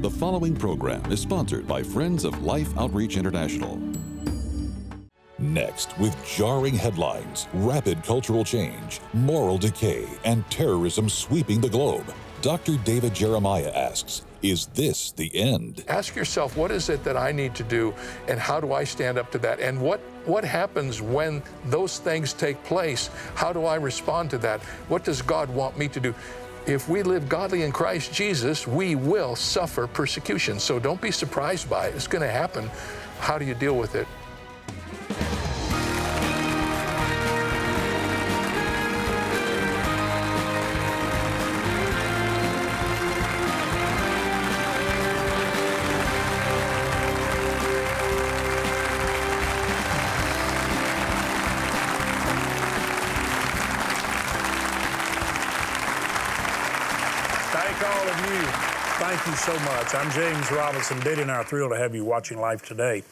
The following program is sponsored by Friends of Life Outreach International. Next, with jarring headlines, rapid cultural change, moral decay, and terrorism sweeping the globe, Dr. David Jeremiah asks Is this the end? Ask yourself, what is it that I need to do, and how do I stand up to that? And what, what happens when those things take place? How do I respond to that? What does God want me to do? If we live godly in Christ Jesus, we will suffer persecution. So don't be surprised by it. It's going to happen. How do you deal with it? So much. I'm James Robison. Betty and I are thrilled to have you watching Life Today.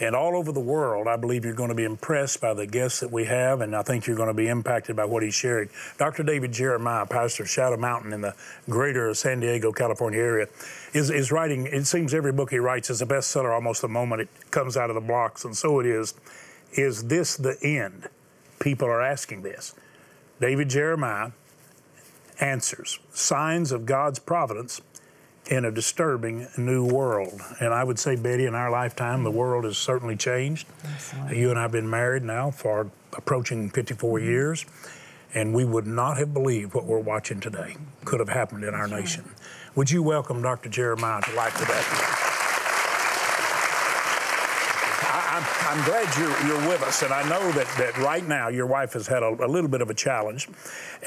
And all over the world, I believe you're going to be impressed by the guests that we have, and I think you're going to be impacted by what he's sharing. Dr. David Jeremiah, pastor of Shadow Mountain in the greater San Diego, California area, is, is writing, it seems every book he writes is a bestseller almost the moment it comes out of the blocks, and so it is. Is this the end? People are asking this. David Jeremiah answers signs of God's providence in a disturbing new world. And I would say, Betty, in our lifetime, the world has certainly changed. Absolutely. You and I have been married now for approaching 54 mm-hmm. years, and we would not have believed what we're watching today could have happened in our That's nation. Would you welcome Dr. Jeremiah to Life Today? I'm, I'm glad you're, you're with us, and I know that, that right now your wife has had a, a, little bit of a challenge,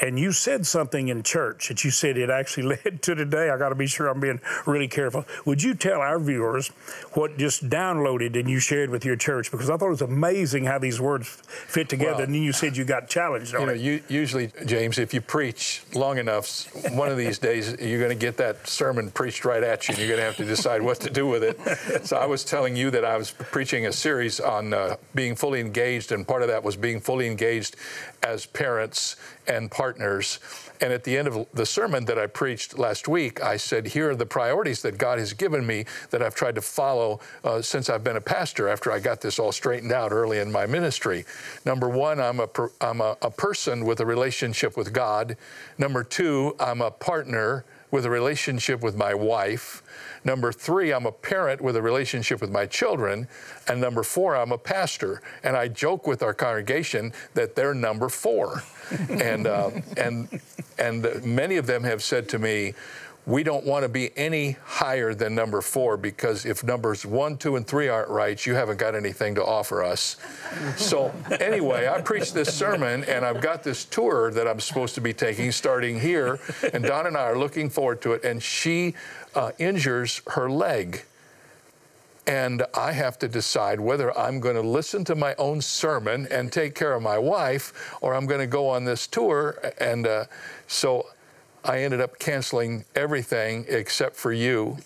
and you said something in church that you said it actually led to today. I got to be sure I'm being really careful. Would you tell our viewers what just downloaded and you shared with your church? Because I thought it was amazing how these words fit together, well, and then you said you got challenged. You know, you, usually, James, if you preach long enough, one of these days you're going to get that sermon preached right at you, and you're going to have to decide what to do with it. So I was telling you that I was preaching a series series on uh, being fully engaged, and part of that was being fully engaged as parents and partners. And at the end of the sermon that I preached last week, I said, Here are the priorities that God has given me that I've tried to follow uh, since I've been a pastor after I got this all straightened out early in my ministry. Number one, I'm, a, I'm a, a person with a relationship with God. Number two, I'm a partner with a relationship with my wife. Number three, I'm a parent with a relationship with my children. And number four, I'm a pastor. And I joke with our congregation that they're number four. and, uh, and, and many of them have said to me, we don't want to be any higher than number four because if numbers one, two, and three aren't right, you haven't got anything to offer us. so, anyway, I preached this sermon and I've got this tour that I'm supposed to be taking starting here. And Donna and I are looking forward to it. And she uh, injures her leg. And I have to decide whether I'm going to listen to my own sermon and take care of my wife, or I'm going to go on this tour. And uh, so I ended up canceling everything except for you.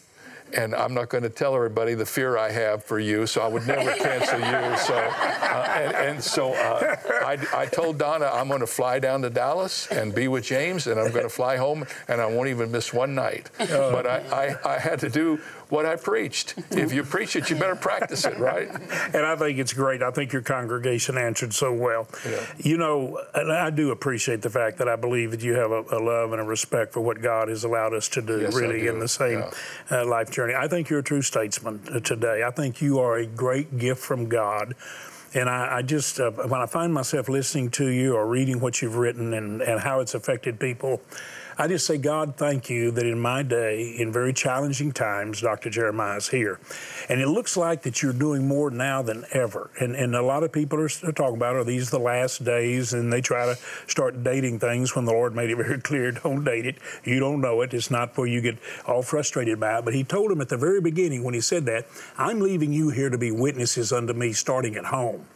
And I'm not going to tell everybody the fear I have for you, so I would never cancel you. So, uh, and, and, so uh, I, I, told Donna I'm going to fly down to Dallas and be with James, and I'm going to fly home, and I won't even miss one night. But I, I, I had to do what I preached. If you preach it, you better practice it, right? and I think it's great. I think your congregation answered so well. Yeah. You know, and I do appreciate the fact that I believe that you have a, a love and a respect for what God has allowed us to do, yes, really, do. in the same yeah. uh, life journey. I think you're a true statesman uh, today. I think you are a great gift from God. And I, I just, uh, when I find myself listening to you or reading what you've written and, and how it's affected people, I just say, God, thank you that in my day, in very challenging times, Dr. Jeremiah is here. And it looks like that you're doing more now than ever. And, and a lot of people are, are talking about, are these the last days? And they try to start dating things when the Lord made it very clear, don't date it. You don't know it. It's not where you get all frustrated by it. But he told them at the very beginning when he said that, I'm leaving you here to be witnesses unto me starting at home,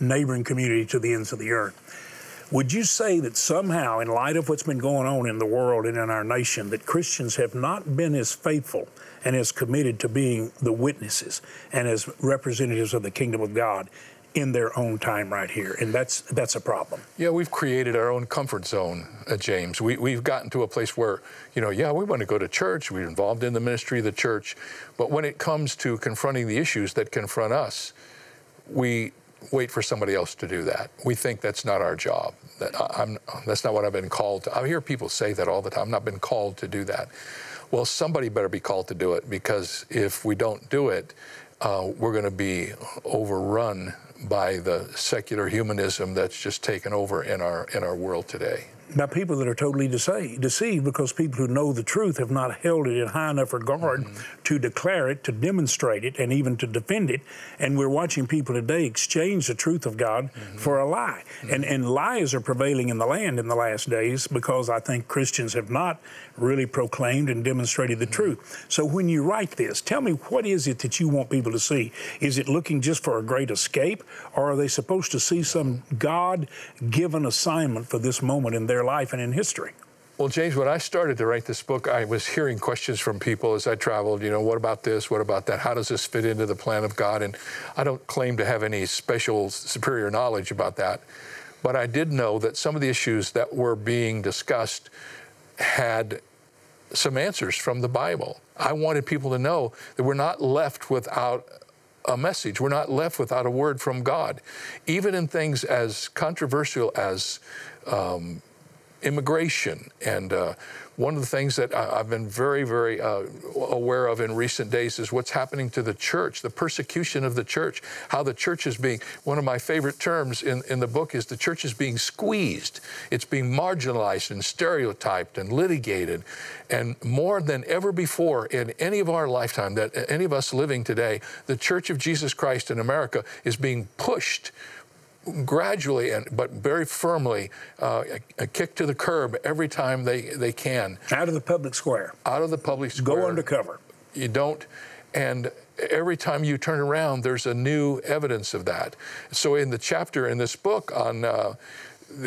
neighboring community to the ends of the earth. Would you say that somehow, in light of what's been going on in the world and in our nation, that Christians have not been as faithful and as committed to being the witnesses and as representatives of the kingdom of God in their own time right here, and that's that's a problem. Yeah, we've created our own comfort zone, uh, James. We, we've gotten to a place where, you know, yeah, we want to go to church. We're involved in the ministry of the church, but when it comes to confronting the issues that confront us, we wait for somebody else to do that. We think that's not our job. That I'm, that's not what I've been called to. I hear people say that all the time. I've not been called to do that. Well, somebody better be called to do it because if we don't do it, uh, we're going to be overrun by the secular humanism that's just taken over in our in our world today by people that are totally deceived, deceived because people who know the truth have not held it in high enough regard mm-hmm. to declare it, to demonstrate it, and even to defend it. And we're watching people today exchange the truth of God mm-hmm. for a lie. Mm-hmm. And, and lies are prevailing in the land in the last days because I think Christians have not really proclaimed and demonstrated the mm-hmm. truth. So when you write this, tell me what is it that you want people to see? Is it looking just for a great escape, or are they supposed to see some God given assignment for this moment in their their life and in history. Well, James, when I started to write this book, I was hearing questions from people as I traveled. You know, what about this? What about that? How does this fit into the plan of God? And I don't claim to have any special superior knowledge about that. But I did know that some of the issues that were being discussed had some answers from the Bible. I wanted people to know that we're not left without a message. We're not left without a word from God. Even in things as controversial as um, immigration. And uh, one of the things that I've been very, very uh, aware of in recent days is what's happening to the church, the persecution of the church, how the church is being, one of my favorite terms in, in the book is the church is being squeezed. It's being marginalized and stereotyped and litigated. And more than ever before in any of our lifetime, that any of us living today, the Church of Jesus Christ in America is being pushed gradually and but very firmly uh, a, a, kick to the curb every time they, they can. Out of the public square. Out of the public square. Go undercover. You don't, and every time you turn around, there's a new evidence of that. So in the chapter in this book on uh,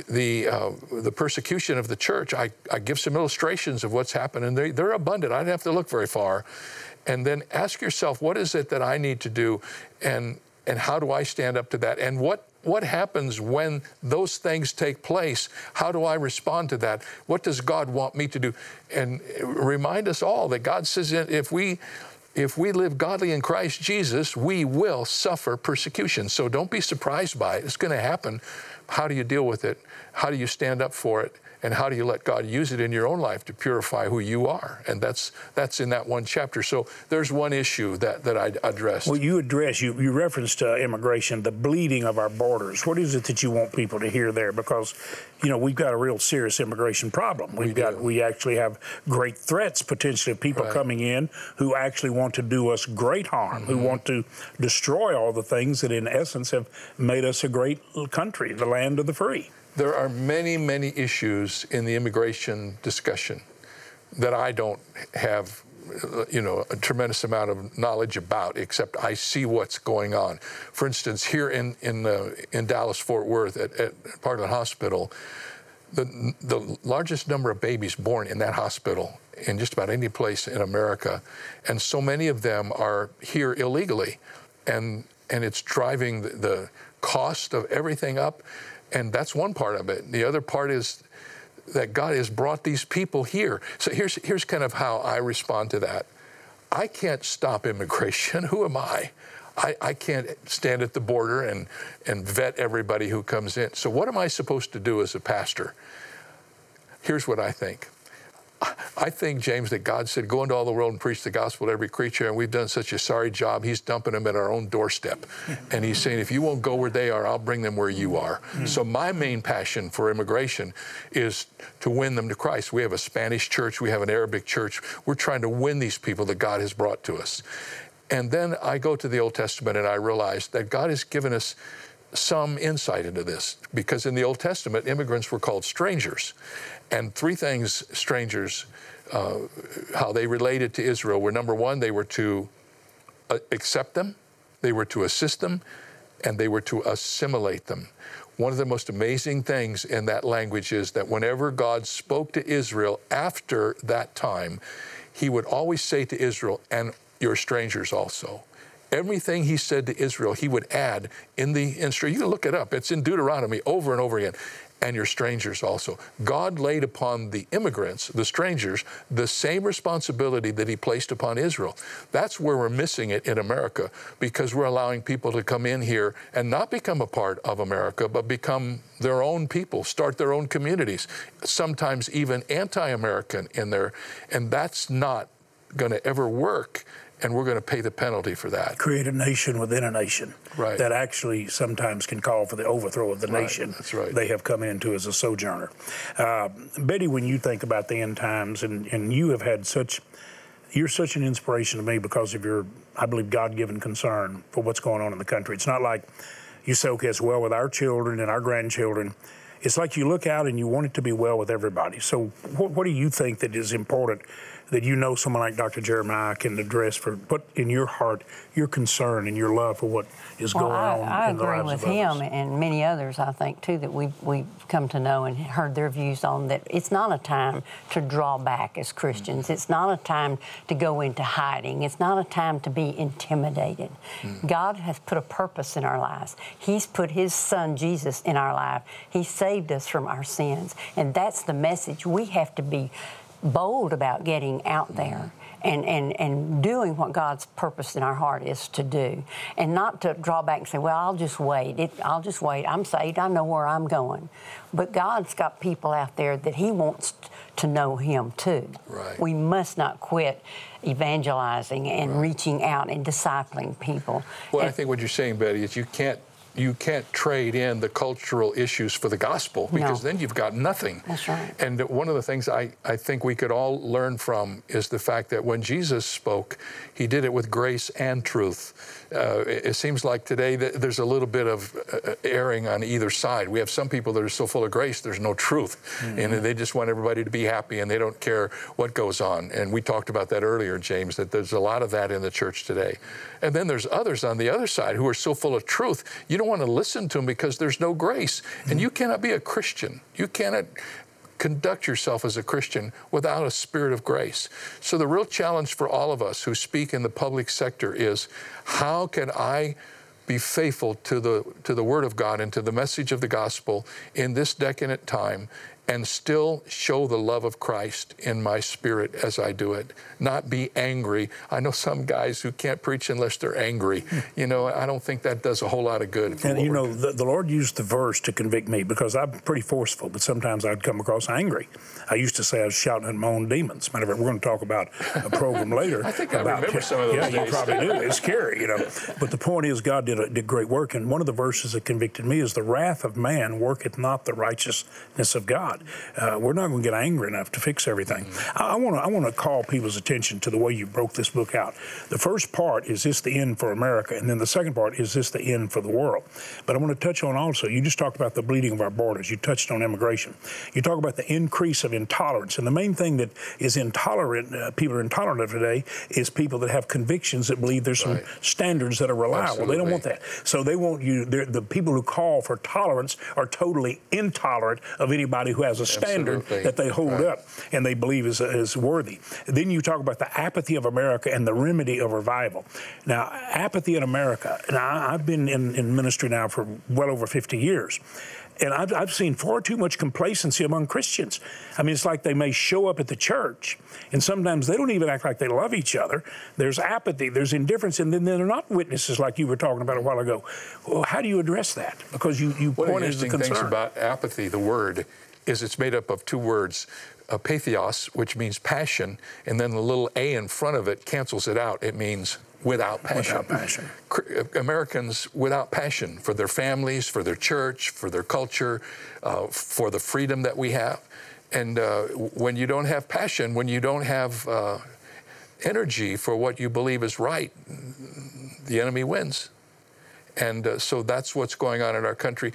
the uh, the persecution of the church, I, I give some illustrations of what's happened, and they, they're abundant. I don't have to look very far. And then ask yourself, what is it that I need to do, and and how do I stand up to that? And what what happens when those things take place? How do I respond to that? What does God want me to do? And remind us all that God says if we if we live godly in Christ Jesus, we will suffer persecution. So don't be surprised by it. It's going to happen. How do you deal with it? How do you stand up for it? And how do you let God use it in your own life to purify who you are? And that's that's in that one chapter. So there's one issue that, that I addressed. Well, you address you you referenced uh, immigration, the bleeding of our borders. What is it that you want people to hear there? Because you know we've got a real serious immigration problem. We've we got do. we actually have great threats potentially of people right. coming in who actually want to do us great harm, mm-hmm. who want to destroy all the things that in essence have made us a great country, the land of the free. There are many, many issues in the immigration discussion that I don't have you know a tremendous amount of knowledge about except I see what's going on. For instance, here in in uh, in Dallas Fort Worth at, at Parkland Hospital, the the largest number of babies born in that hospital in just about any place in America, and so many of them are here illegally, and and it's driving the, the cost of everything up. And that's one part of it. The other part is that God has brought these people here. So here's, here's kind of how I respond to that. I can't stop immigration. Who am I? I, I can't stand at the border and, and vet everybody who comes in. So, what am I supposed to do as a pastor? Here's what I think I think, James, that God said, go into all the world and preach the gospel to every creature, and we've done such a sorry job. He's dumping them at our own doorstep. and He's saying, if you won't go where they are, I'll bring them where you are. Mm-hmm. So, my main passion for immigration is to win them to Christ. We have a Spanish church, we have an Arabic church. We're trying to win these people that God has brought to us. And then I go to the Old Testament and I realize that God has given us some insight into this because in the Old Testament, immigrants were called strangers. And three things strangers, uh, how they related to Israel were number one, they were to uh, accept them, they were to assist them, and they were to assimilate them. One of the most amazing things in that language is that whenever God spoke to Israel after that time, he would always say to Israel, and you're strangers also everything he said to Israel, he would add in the instruction. You can look it up. It's in Deuteronomy over and over again and your strangers also. God laid upon the immigrants, the strangers, the same responsibility that He placed upon Israel. That's where we're missing it in America because we're allowing people to come in here and not become a part of America, but become their own people, start their own communities, sometimes even anti American in there. And that's not going to ever work and we're going to pay the penalty for that. Create a nation within a nation right. that actually sometimes can call for the overthrow of the right. nation That's right. they have come into as a sojourner. Uh, Betty, when you think about the end times, and, and you have had such, you're such an inspiration to me because of your, I believe, God given concern for what's going on in the country. It's not like you say, okay, it's well with our children and our grandchildren it's like you look out and you want it to be well with everybody. So, what, what, do you think that is important that you know someone like Dr. Jeremiah can address for put in your heart your concern and your love for what is well, going I, on I in the agree lives with him others. and many others, I think, too, that we've, we've come to know and heard their views on that it's not a time to draw back as Christians. It's not a time to go into hiding. It's not a time to be intimidated. Mm. God has put a purpose in our lives. He's put His Son, Jesus, in our life. He saved us from our sins. And that's the message. We have to be bold about getting out there and, and, and doing what God's purpose in our heart is to do. And not to draw back and say, well, I'll just wait. It, I'll just wait. I'm saved. I know where I'm going. But God's got people out there that He wants to know Him too. Right. We must not quit evangelizing and right. reaching out and discipling people. Well, and, I think what you're saying, Betty, is you can't you can't trade in the cultural issues for the gospel because no. then you've got nothing. That's right. And one of the things I, I think we could all learn from is the fact that when Jesus spoke, he did it with grace and truth. Uh, it, it, seems like today that there's a little bit of uh, erring on either side. We have some people that are so full of grace, there's no truth. Mm-hmm. And they just want everybody to be happy and they don't care what goes on. And we talked about that earlier, James, that there's a lot of that in the church today. And then there's others on the other side who are so full of truth, you don't want to listen to them because there's no grace. Mm-hmm. And you cannot be a Christian. You cannot conduct yourself as a Christian without a spirit of grace. So, the real challenge for all of us who speak in the public sector is how can I be faithful to the, to the Word of God and to the message of the gospel in this decadent time and still show the love of Christ in my spirit as I do it. Not be angry. I know some guys who can't preach unless they're angry. Hmm. You know, I don't think that does a whole lot of good. And you know, the, the, Lord used the verse to convict me because I'm pretty forceful, but sometimes I'd come across angry. I used to say I was shouting at my own demons. Matter of fact, we're going to talk about a program later. I think about, I remember some of those Yeah, days. you probably do. It's scary, you know. But the point is, God did, a, did great work, and one of the verses that convicted me is the wrath of man worketh not the righteousness of God. Uh, we're not going to get angry enough to fix everything. Mm-hmm. I want to I want to call people's attention to the way you broke this book out. The first part is this the end for America, and then the second part is this the end for the world. But I want to touch on also. You just talked about the bleeding of our borders. You touched on immigration. You talk about the increase of intolerance, and the main thing that is intolerant, uh, people are intolerant of today, is people that have convictions that believe there's some right. standards that are reliable. Absolutely. They don't want that. So they want you. The people who call for tolerance are totally intolerant of anybody who has a standard Absolutely. that they hold right. up and they believe is, is worthy. Then you talk about the apathy of America and the remedy of revival. Now, apathy in America, and I, have been in, in ministry now for well over 50 years. And I've, I've, seen far too much complacency among Christians. I mean, it's like they may show up at the church, and sometimes they don't even act like they love each other. There's apathy, there's indifference, and then they're not witnesses like you were talking about a while ago. Well, how do you address that? Because you, you One of the pointed to the interesting things concern. about apathy, the word, is it's made up of two words. Uh, pathos, which means passion, and then the little a in front of it cancels it out. It means without passion. Without passion. Americans without passion for their families, for their church, for their culture, uh, for the freedom that we have. And uh, when you don't have passion, when you don't have uh, energy for what you believe is right, the enemy wins. And uh, so that's what's going on in our country.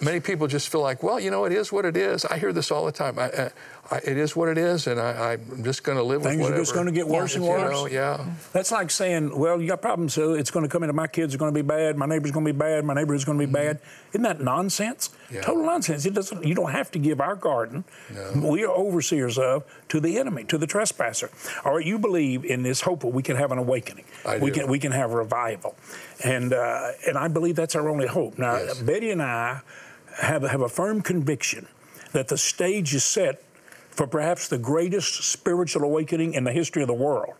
Many people just feel like, well, you know, it is what it is. I hear this all the time. I, I, it is what it is, and I, am just going to live Things with whatever. Things are just going to get worse yeah. and worse. You know, yeah. That's like saying, well, you got problems, so it's going to come into my kids are going to be bad, my neighbor's going to be bad, my neighbor's going to be mm-hmm. bad. Isn't that nonsense? Yeah. Total nonsense. It doesn't. You don't have to give our garden. No. We are overseers of to the enemy, to the trespasser. All right, you believe in this hope that we can have an awakening. I we do. can we can have revival, and uh, and I believe that's our only hope. Now, yes. Betty and I have have a firm conviction that the stage is set for perhaps the greatest spiritual awakening in the history of the world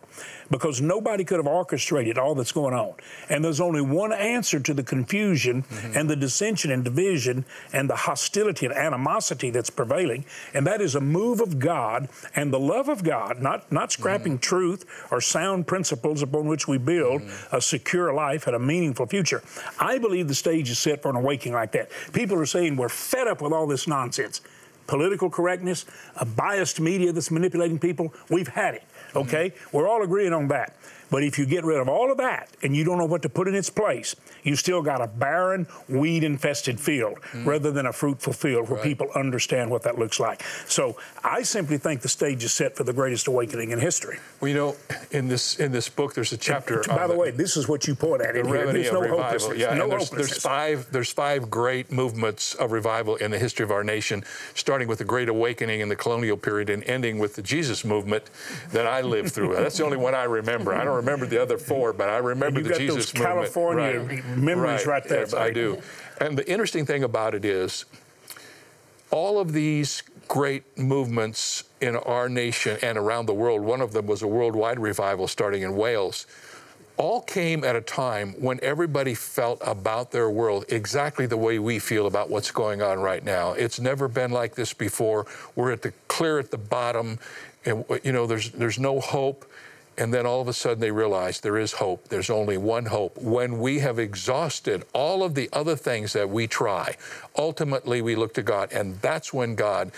because nobody could have orchestrated all that's going on. And there's only one answer to the confusion mm-hmm. and the dissension and division and the hostility and animosity that's prevailing, and that is a move of God and the love of God, not, not scrapping mm-hmm. truth or sound principles upon which we build mm-hmm. a secure life and a meaningful future. I believe the stage is set for an awakening like that. People are saying we're fed up with all this nonsense political correctness, a biased media that's manipulating people. We've had it. Okay? Mm-hmm. We're all agreeing on that. But if you get rid of all of that and you don't know what to put in its place, you still got a barren, weed infested field mm. rather than a fruitful field where right. people understand what that looks like. So I simply think the stage is set for the greatest awakening in history. Well, you know, in this in this book, there's a chapter. by the, way, this is what you point at. The remedy there's no revival. Yeah, no there's, there's, five there's five great movements of revival in the history of our nation, starting with the Great Awakening in the colonial period and ending with the Jesus movement that I lived through. That's the only one I remember. I don't remember the other four, but I remember the Jesus movement. California right. memories right, right there. Yes, I do. And the interesting thing about it is, all of these great movements in our nation and around the world, one of them was a worldwide revival starting in Wales, all came at a time when everybody felt about their world exactly the way we feel about what's going on right now. It's never been like this before. We're at the clear at the bottom, and you know there's there's no hope. And then all of a sudden they realize there is hope. There's only one hope. When we have exhausted all of the other things that we try, ultimately we look to God. And that's when God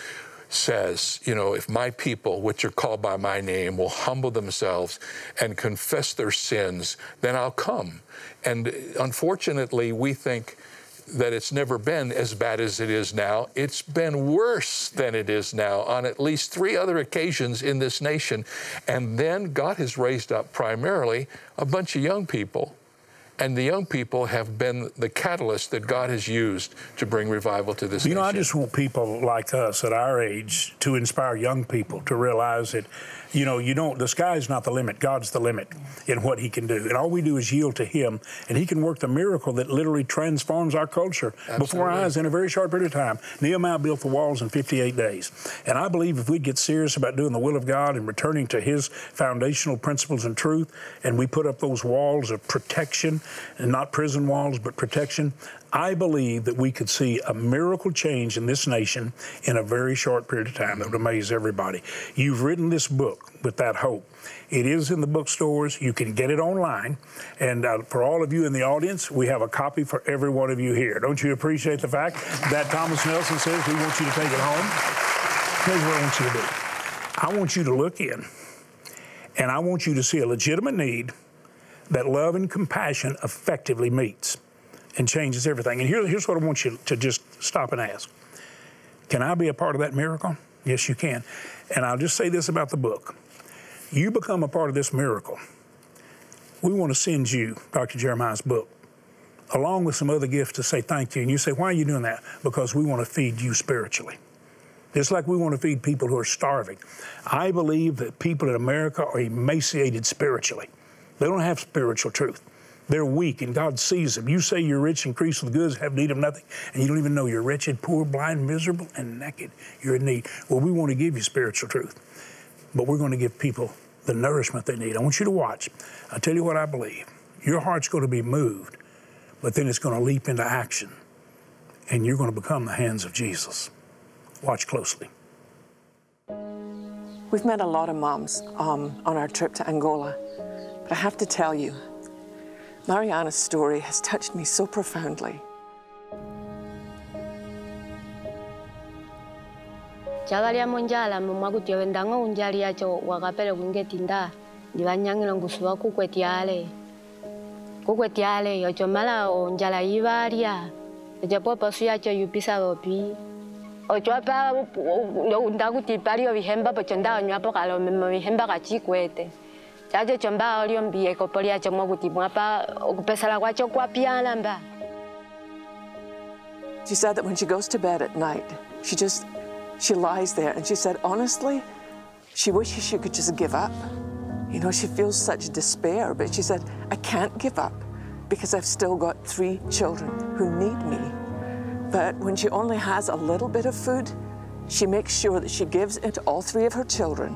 says, you know, if my people, which are called by my name, will humble themselves and confess their sins, then I'll come. And unfortunately, we think, that it's never been as bad as it is now. It's been worse than it is now on at least three other occasions in this nation. And then God has raised up primarily a bunch of young people. And the young people have been the catalyst that God has used to bring revival to this you nation. know, I just want people like us at our age to inspire young people to realize that you know, you don't, the sky's not the limit. God's the limit in what He can do. And all we do is yield to Him, and He can work the miracle that literally transforms our culture Absolutely. before our eyes in a very short period of time. Nehemiah built the walls in 58 days. And I believe if we get serious about doing the will of God and returning to His foundational principles and truth, and we put up those walls of protection, and not prison walls, but protection, I believe that we could see a miracle change in this nation in a very short period of time that would amaze everybody. You've written this book with that hope. It is in the bookstores. You can get it online. And uh, for all of you in the audience, we have a copy for every one of you here. Don't you appreciate the fact that Thomas Nelson says we want you to take it home? Here's what I want you to do I want you to look in, and I want you to see a legitimate need that love and compassion effectively meets and changes everything. And here, here's what I want you to just stop and ask Can I be a part of that miracle? Yes, you can. And I'll just say this about the book you become a part of this miracle. We want to send you Dr. Jeremiah's book along with some other gifts to say thank you. And you say, Why are you doing that? Because we want to feed you spiritually. Just like we want to feed people who are starving. I believe that people in America are emaciated spiritually. They don't have spiritual truth. They're weak and God sees them. You say you're rich, increased with goods, have need of nothing, and you don't even know you're wretched, poor, blind, miserable, and naked. You're in need. Well, we want to give you spiritual truth, but we're going to give people the nourishment they need. I want you to watch. I'll tell you what I believe. Your heart's going to be moved, but then it's going to leap into action, and you're going to become the hands of Jesus. Watch closely. We've met a lot of moms um, on our trip to Angola, I have to tell you, Mariana's story has touched me so profoundly. jagalia monjala mumwakuti wendanga unjali yacho wakapele kungetinda ndivanyang'ila ngusuwa kukwetiale kukwetiale yocho mala onjala yivalya yocho poposu yacho yupisa lopi ocho pa lo unda kuti pali o vihemba po chonda chacho chomba olio mbie ko chomo kuti mwapa kwacho mba She said that when she goes to bed at night, she just she lies there and she said honestly, she wishes she could just give up. You know, she feels such despair, but she said, I can't give up because I've still got three children who need me. But when she only has a little bit of food, she makes sure that she gives it to all three of her children.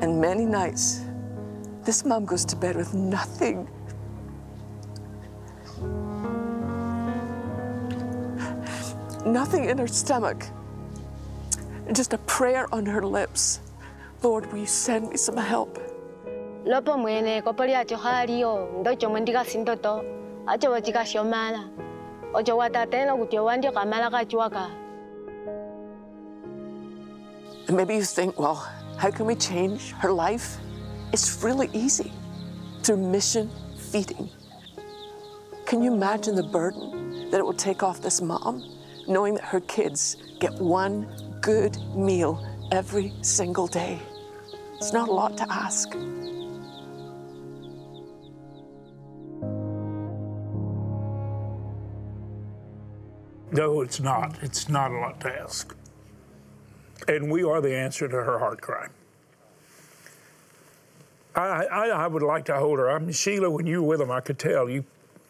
And many nights, this mom goes to bed with nothing. Nothing in her stomach. Just a prayer on her lips. Lord, will you send me some help? lopo mwene ko polia cho halio ndo chomo ndika sindoto acho wachika shomala ocho watatelo kuti wandi kamala kachuaka maybe you think, well, how can we change her life? It's really easy through mission feeding. Can you imagine the burden that it will take off this mom, knowing that her kids get one good meal every single day? It's not a lot to ask. No, it's not. It's not a lot to ask. And we are the answer to her heart cry. I, I, I would like to hold her. I mean, Sheila, when you were with them, I could tell you,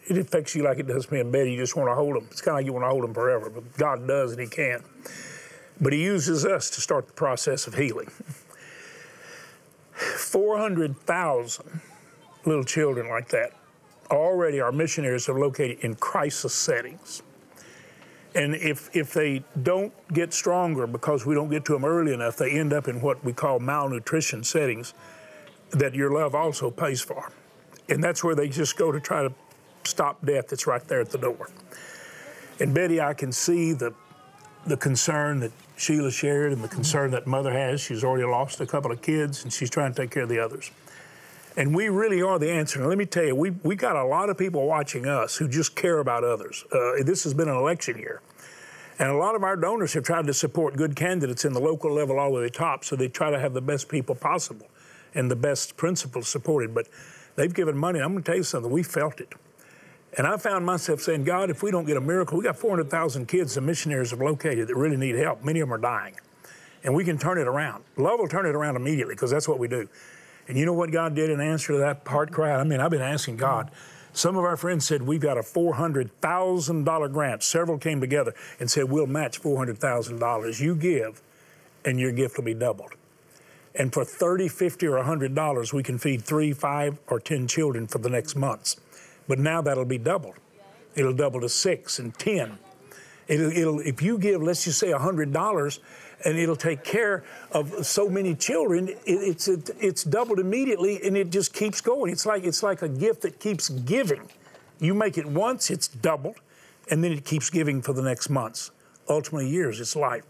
it affects you like it does me and Betty. You just want to hold them. It's kind of like you want to hold them forever, but God does and He can. But He uses us to start the process of healing. 400,000 little children like that already our missionaries are located in crisis settings. And if, if they don't get stronger because we don't get to them early enough, they end up in what we call malnutrition settings that your love also pays for. And that's where they just go to try to stop death that's right there at the door. And Betty, I can see the, the concern that Sheila shared and the concern that mother has. She's already lost a couple of kids and she's trying to take care of the others. And we really are the answer. And let me tell you, we, we got a lot of people watching us who just care about others. Uh, this has been an election year. And a lot of our donors have tried to support good candidates in the local level all the way to the top, so they try to have the best people possible and the best principles supported. But they've given money. I'm going to tell you something, we felt it. And I found myself saying, God, if we don't get a miracle, we got 400,000 kids the missionaries have located that really need help. Many of them are dying. And we can turn it around. Love will turn it around immediately because that's what we do. And you know what God did in answer to that heart cry? I mean, I've been asking God. Some of our friends said, We've got a $400,000 grant. Several came together and said, We'll match $400,000. You give, and your gift will be doubled. And for 30, 50, or $100, we can feed three, five, or 10 children for the next months. But now that'll be doubled. It'll double to six and 10. It'll, it'll, if you give, let's just say $100, and it'll take care of so many children. It, it's it, it's doubled immediately, and it just keeps going. It's like it's like a gift that keeps giving. You make it once, it's doubled, and then it keeps giving for the next months, ultimately years. It's life.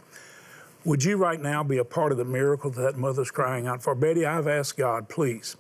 Would you right now be a part of the miracle that, mother's crying out for? Betty, I've asked God, please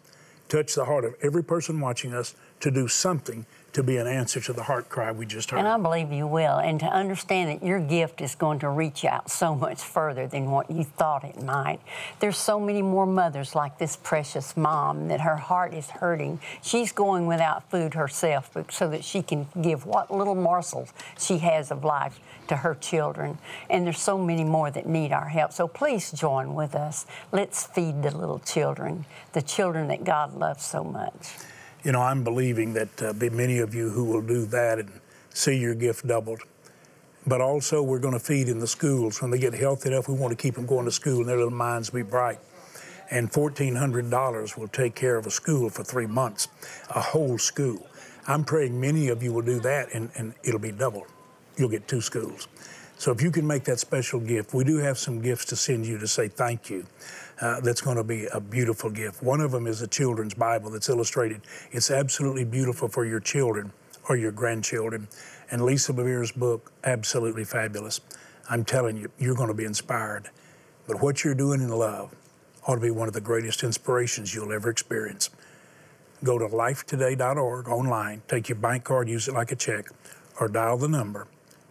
touch the heart of every person watching us to do something to be an answer to the heart cry we just heard. And I believe you will. And to understand that your gift is going to reach out so much further than what you thought it might. There's so many more mothers like this precious mom that her heart is hurting. She's going without food herself so that she can give what little morsels she has of life to her children. And there's so many more that need our help. So please join with us. Let's feed the little children, the children that God loves so much you know, I'm believing that uh, be many of you who will do that and see your gift doubled. But also, we're going to feed in the schools. When they get healthy enough, we want to keep them going to school and their little minds be bright. And $1,400 will take care of a school for three months, a whole school. I'm praying many of you will do that and, and it'll be doubled. You'll get two schools. So if you can make that special gift, we do have some gifts to send you to say thank you uh, that's going to be a beautiful gift. One of them is a children's Bible that's illustrated. It's absolutely beautiful for your children or your grandchildren. And Lisa Bevere's book, absolutely fabulous. I'm telling you, you're going to be inspired. But what you're doing in love ought to be one of the greatest inspirations you'll ever experience. Go to lifetoday.org online, take your bank card, use it like a check, or dial the number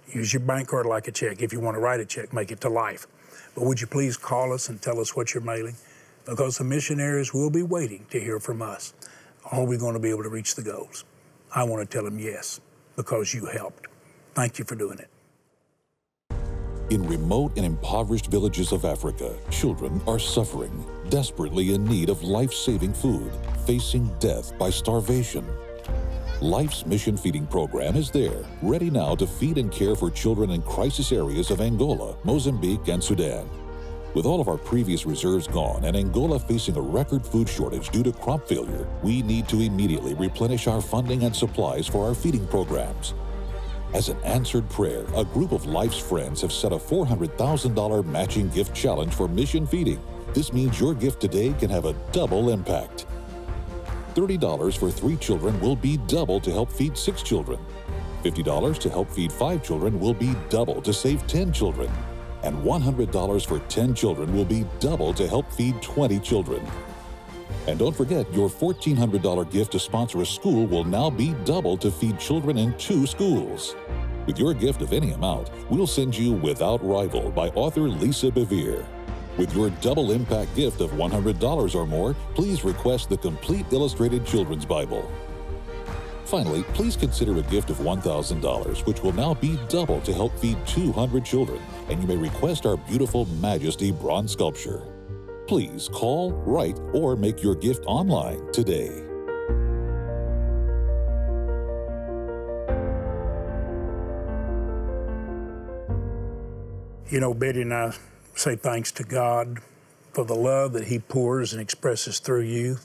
Use your bank card like a check. If you want to write a check, make it to life. But would you please call us and tell us what you're mailing? Because the missionaries will be waiting to hear from us. Are we going to be able to reach the goals? I want to tell them yes, because you helped. Thank you for doing it. In remote and impoverished villages of Africa, children are suffering, desperately in need of life saving food, facing death by starvation. Life's Mission Feeding Program is there, ready now to feed and care for children in crisis areas of Angola, Mozambique, and Sudan. With all of our previous reserves gone and Angola facing a record food shortage due to crop failure, we need to immediately replenish our funding and supplies for our feeding programs. As an answered prayer, a group of Life's friends have set a $400,000 matching gift challenge for mission feeding. This means your gift today can have a double impact. $30 for three children will be double to help feed six children. $50 to help feed five children will be double to save 10 children. And $100 for 10 children will be double to help feed 20 children. And don't forget, your $1,400 gift to sponsor a school will now be double to feed children in two schools. With your gift of any amount, we'll send you Without Rival by author Lisa Bevere. With your double impact gift of $100 or more, please request the complete illustrated children's Bible. Finally, please consider a gift of $1,000, which will now be double to help feed 200 children, and you may request our beautiful Majesty bronze sculpture. Please call, write, or make your gift online today. You know, Betty and I say thanks to God for the love that He pours and expresses through you.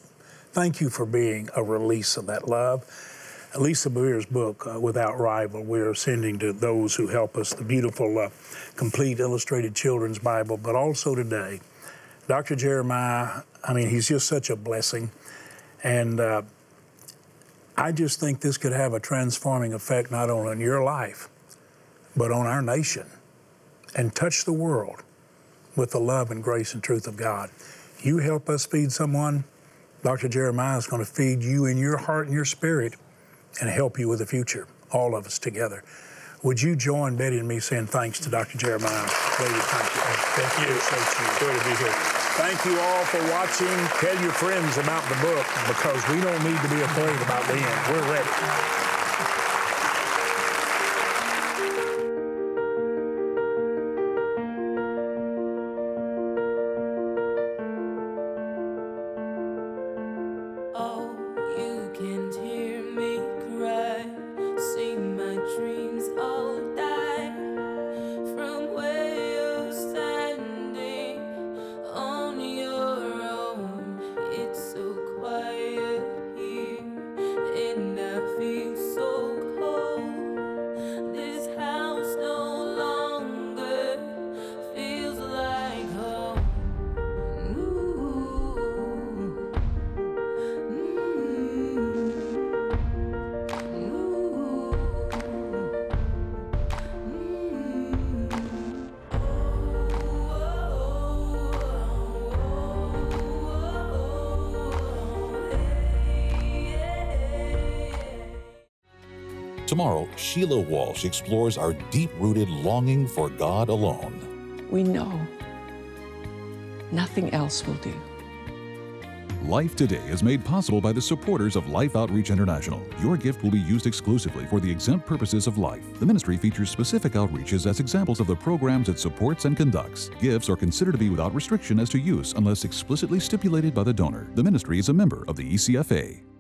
Thank you for being a release of that love. Lisa Bevere's book, uh, Without Rival, we're sending to those who help us the beautiful, uh, complete illustrated children's Bible, but also today, Dr. Jeremiah, I mean, he's just such a blessing. And uh, I just think this could have a transforming effect not only on your life, but on our nation and touch the world with the love and grace and truth of God. You help us feed someone, Dr. Jeremiah is going to feed you in your heart and your spirit and help you with the future, all of us together. Would you join Betty and me saying thanks to Dr. Jeremiah? Lady, thank you. Thank you. You. Good to be here. Thank you all for watching. Tell your friends about the book because we don't need to be afraid about the end. We're ready. Tomorrow, Sheila Walsh explores our deep rooted longing for God alone. We know nothing else will do. Life Today is made possible by the supporters of Life Outreach International. Your gift will be used exclusively for the exempt purposes of life. The ministry features specific outreaches as examples of the programs it supports and conducts. Gifts are considered to be without restriction as to use unless explicitly stipulated by the donor. The ministry is a member of the ECFA.